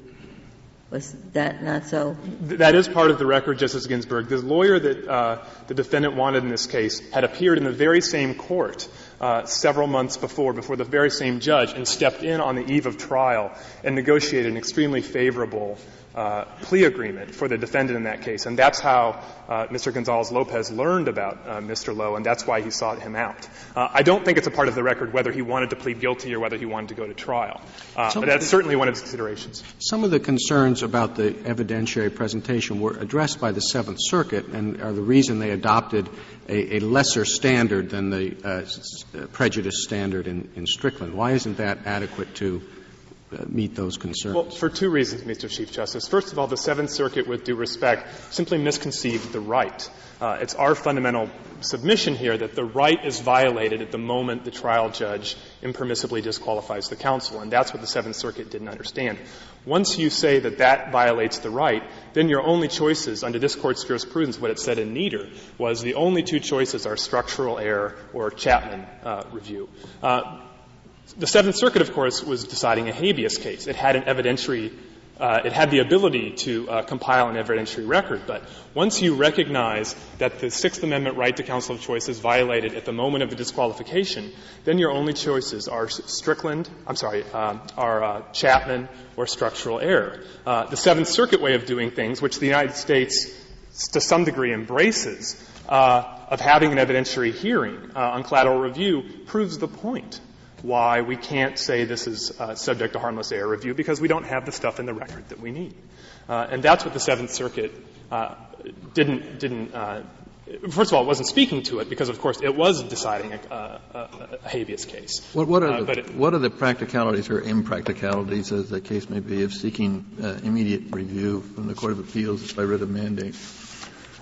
Was that not so? That is part of the record, Justice Ginsburg. The lawyer that uh, the defendant wanted in this case had appeared in the very same court uh, several months before, before the very same judge, and stepped in on the eve of trial and negotiated an extremely favorable uh, plea agreement for the defendant in that case. And that's how uh, Mr. Gonzalez Lopez learned about uh, Mr. Low, and that's why he sought him out. Uh, I don't think it's a part of the record whether he wanted to plead guilty or whether he wanted to go to trial. Uh, but that's certainly one of the considerations. Some of the concerns about the evidentiary presentation were addressed by the Seventh Circuit and are the reason they adopted a, a lesser standard than the uh, prejudice standard in, in Strickland. Why isn't that adequate to meet those concerns? Well, for two reasons, Mr. Chief Justice. First of all, the Seventh Circuit, with due respect, simply misconceived the right. Uh, it's our fundamental submission here that the right is violated at the moment the trial judge impermissibly disqualifies the counsel, and that's what the Seventh Circuit didn't understand. Once you say that that violates the right, then your only choices under this court's jurisprudence, what it said in Neder, was the only two choices are structural error or Chapman uh, review. Uh, the Seventh Circuit, of course, was deciding a habeas case. It had an evidentiary uh, it had the ability to uh, compile an evidentiary record, but once you recognize that the Sixth Amendment right to counsel of choice is violated at the moment of the disqualification, then your only choices are Strickland, I'm sorry, um, are uh, Chapman or structural error. Uh, the Seventh Circuit way of doing things, which the United States to some degree embraces, uh, of having an evidentiary hearing uh, on collateral review, proves the point. Why we can't say this is uh, subject to harmless error review because we don't have the stuff in the record that we need. Uh, and that's what the Seventh Circuit uh, didn't didn't. Uh, first of all, it wasn't speaking to it because, of course, it was deciding a, a, a habeas case. What, what are uh, the, it, what are the practicalities or impracticalities, as the case may be, of seeking uh, immediate review from the Court of Appeals by writ of mandate?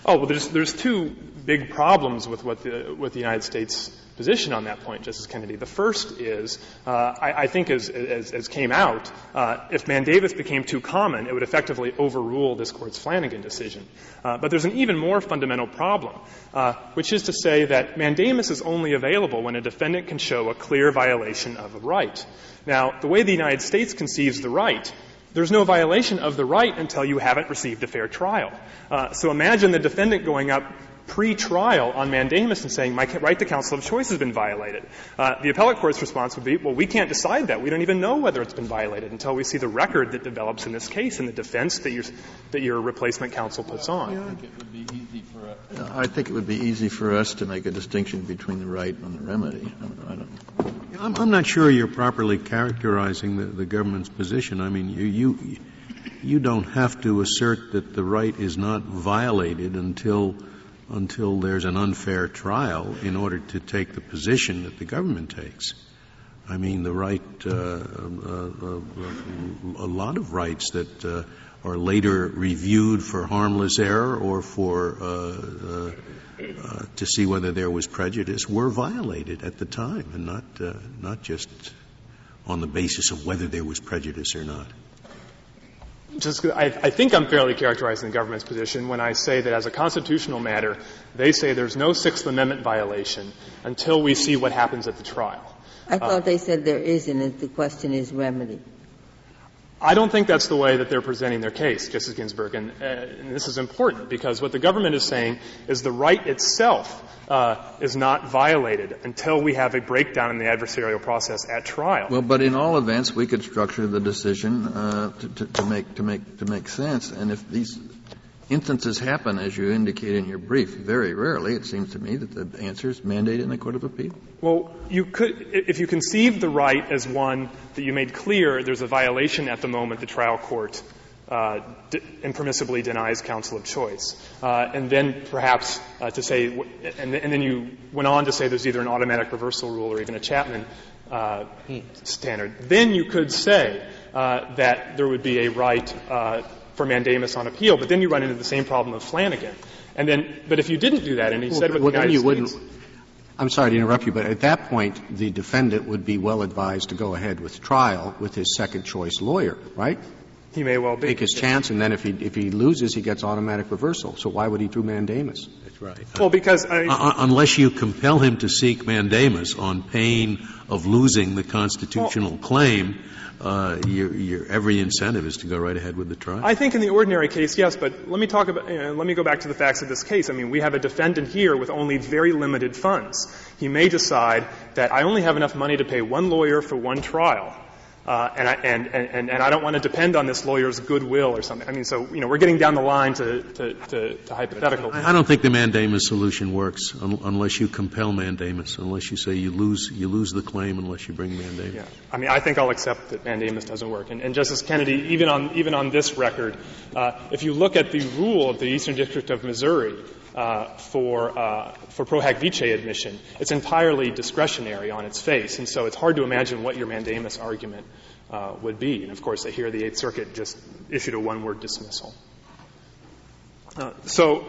Oh well, there's there's two big problems with what the with the United States position on that point, Justice Kennedy. The first is, uh, I, I, think, as, as, as came out, uh, if mandamus became too common, it would effectively overrule this Court's Flanagan decision. Uh, but there's an even more fundamental problem, uh, which is to say that mandamus is only available when a defendant can show a clear violation of a right. Now, the way the United States conceives the right there's no violation of the right until you haven't received a fair trial. Uh, so imagine the defendant going up pre-trial on mandamus and saying my right to counsel of choice has been violated. Uh, the appellate court's response would be, well, we can't decide that. We don't even know whether it's been violated until we see the record that develops in this case and the defense that your, that your replacement counsel puts on. I think, it would be easy for us, I think it would be easy for us to make a distinction between the right and the remedy. I don't, I'm, I'm not sure you're properly characterizing the, the government's position. I mean, you, you you don't have to assert that the right is not violated until until there's an unfair trial in order to take the position that the government takes. I mean, the right, uh, uh, uh, a lot of rights that uh, are later reviewed for harmless error or for uh, uh, to see whether there was prejudice were violated at the time, and not not just on the basis of whether there was prejudice or not just, I, I, think I'm fairly characterizing the government's position when I say that as a constitutional matter, they say there's no Sixth Amendment violation until we see what happens at the trial. I thought uh, they said there isn't. And the question is remedy. I don't think that's the way that they're presenting their case, Justice Ginsburg, and, uh, and this is important because what the government is saying is the right itself uh, is not violated until we have a breakdown in the adversarial process at trial. Well, but in all events, we could structure the decision uh, to, to, to, make to make to make sense, and if these instances happen, as you indicate in your brief, very rarely, it seems to me that the answer is mandated in the Court of Appeal. Well, you could, if you conceive the right as one that you made clear there's a violation at the moment the trial court uh, d- impermissibly denies counsel of choice. Uh, and then perhaps uh, to say, and, and, then you went on to say there's either an automatic reversal rule or even a Chapman uh, standard. Then you could say uh, that there would be a right uh, for mandamus on appeal, but then you run into the same problem of Flanagan. And then, but if you didn't do that, and he well, said what well, the United you States, wouldn't. I'm sorry to interrupt you, but at that point, the defendant would be well advised to go ahead with trial with his second choice lawyer, right? He may well be. Take his chance, and then if he, if he loses, he gets automatic reversal. So why would he do mandamus? That's right. Well, because I, uh, uh, unless you compel him to seek mandamus on pain of losing the constitutional well, claim, uh, your, your, every incentive is to go right ahead with the trial. I think in the ordinary case, yes. But let me talk about. You know, let me go back to the facts of this case. I mean, we have a defendant here with only very limited funds. He may decide that I only have enough money to pay one lawyer for one trial uh, and, I, and, and, and I don't want to depend on this lawyer's goodwill or something. I mean, so, you know, we're getting down the line to, to, to, to hypotheticals. I don't think the mandamus solution works un- unless you compel mandamus, unless you say you lose, you lose the claim unless you bring mandamus. Yeah. I mean, I think I'll accept that mandamus doesn't work. And, and Justice Kennedy, even on, even on this record, uh, if you look at the rule of the Eastern District of Missouri, uh, for, uh, for pro hac vice admission. It's entirely discretionary on its face, and so it's hard to imagine what your mandamus argument uh, would be. And of course, here the Eighth Circuit just issued a one-word dismissal. Uh, so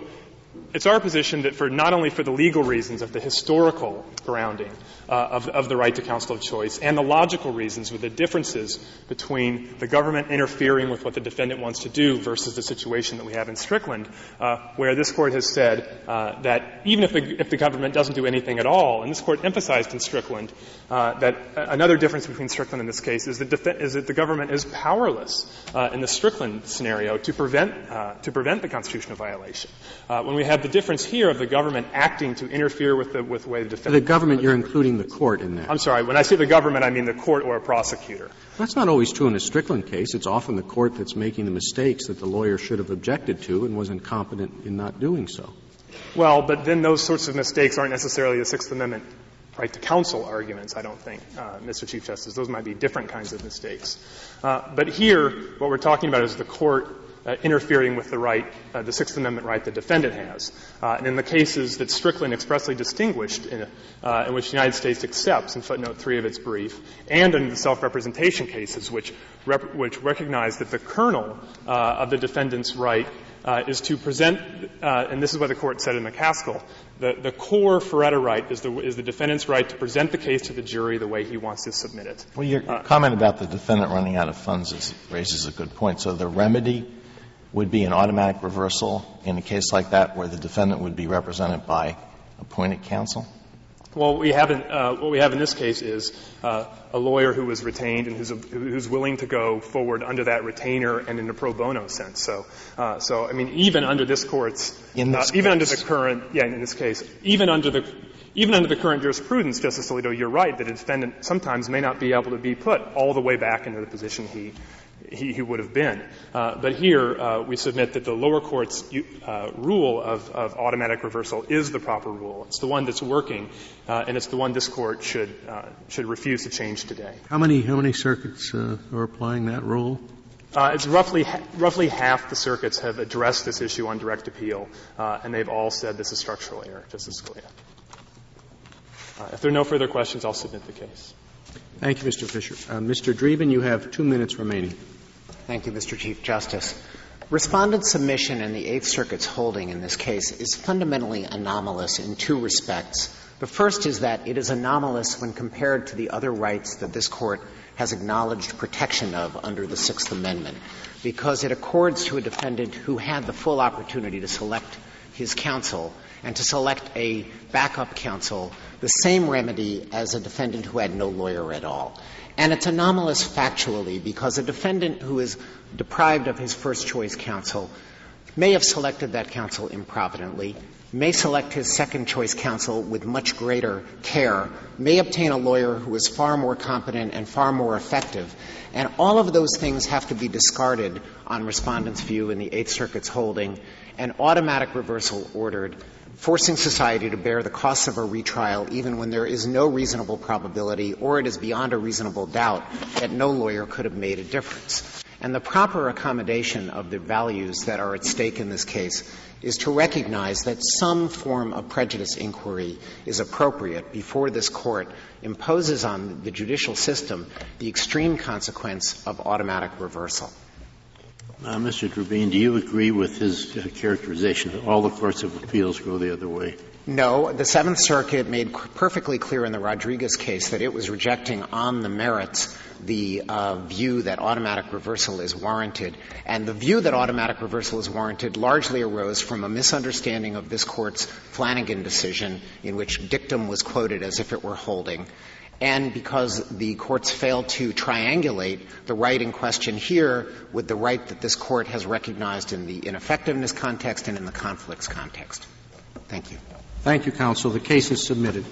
it's our position that for not only for the legal reasons of the historical grounding uh, of, of, the right to counsel of choice and the logical reasons with the differences between the government interfering with what the defendant wants to do versus the situation that we have in Strickland, uh, where this court has said uh, that even if the, if the, government doesn't do anything at all, and this court emphasized in Strickland uh, that another difference between Strickland and this case is that, def- is that the government is powerless uh, in the Strickland scenario to prevent uh, to prevent the constitutional violation. when we have the difference here of the government acting to interfere with the, with the way the defendant. The government, you're including the court in that. I'm sorry. When I say the government, I mean the court or a prosecutor. That's not always true in a Strickland case. It's often the court that's making the mistakes that the lawyer should have objected to and was incompetent in not doing so. Well, but then those sorts of mistakes aren't necessarily a Sixth Amendment right to counsel arguments, I don't think, uh, Mr. Chief Justice. Those might be different kinds of mistakes. Uh, but here, what we're talking about is the court interfering with the right, uh, the Sixth Amendment right the defendant has. Uh, and in the cases that Strickland expressly distinguished, in, uh, in, which the United States accepts in footnote three of its brief, and in the self-representation cases, which rep- which recognize that the kernel uh, of the defendant's right uh, is to present, and this is what the court said in McKaskle, the, the core Faretta right is the, is the defendant's right to present the case to the jury the way he wants to submit it. Well, your comment about the defendant running out of funds is, raises a good point. So the remedy would be an automatic reversal in a case like that where the defendant would be represented by appointed counsel? Well, we haven't, uh, what we have in this case is uh, a lawyer who was retained and who's, who's willing to go forward under that retainer and in a pro bono sense. So, uh, so I mean, even under this court's, in this uh, even under the current, yeah, in this case, even under the even under the current jurisprudence, Justice Alito, you're right that a defendant sometimes may not be able to be put all the way back into the position he he, he would have been. Uh, but here, uh, we submit that the lower court's uh, rule of, of, automatic reversal is the proper rule. It's the one that's working, uh, and it's the one this court should uh, should refuse to change today. How many how many circuits uh, are applying that rule? it's roughly roughly half the circuits have addressed this issue on direct appeal, and they've all said this is structural error. Justice Scalia. if there are no further questions, I'll submit the case. Thank you, Mr. Fisher. Mr. Dreeben, you have two minutes remaining. Thank you, Mr. Chief Justice. Respondent's submission and the Eighth Circuit's holding in this case is fundamentally anomalous in two respects. The first is that it is anomalous when compared to the other rights that this Court has acknowledged protection of under the Sixth Amendment, because it accords to a defendant who had the full opportunity to select his counsel and to select a backup counsel the same remedy as a defendant who had no lawyer at all. And it's anomalous factually because a defendant who is deprived of his first choice counsel may have selected that counsel improvidently, may select his second choice counsel with much greater care, may obtain a lawyer who is far more competent and far more effective. And all of those things have to be discarded on respondent's view in the Eighth Circuit's holding and automatic reversal ordered forcing society to bear the costs of a retrial even when there is no reasonable probability or it is beyond a reasonable doubt that no lawyer could have made a difference. And the proper accommodation of the values that are at stake in this case is to recognize that some form of prejudice inquiry is appropriate before this court imposes on the judicial system the extreme consequence of automatic reversal. Uh, Mr. Dreeben, do you agree with his uh, characterization that all the courts of appeals go the other way? No. The Seventh Circuit made perfectly clear in the Rodriguez case that it was rejecting on the merits the uh, view that automatic reversal is warranted. And the view that automatic reversal is warranted largely arose from a misunderstanding of this court's Flanagan decision in which dictum was quoted as if it were holding and because the courts failed to triangulate the right in question here with the right that this court has recognized in the ineffectiveness context and in the conflicts context. Thank you. Thank you, counsel. The case is submitted.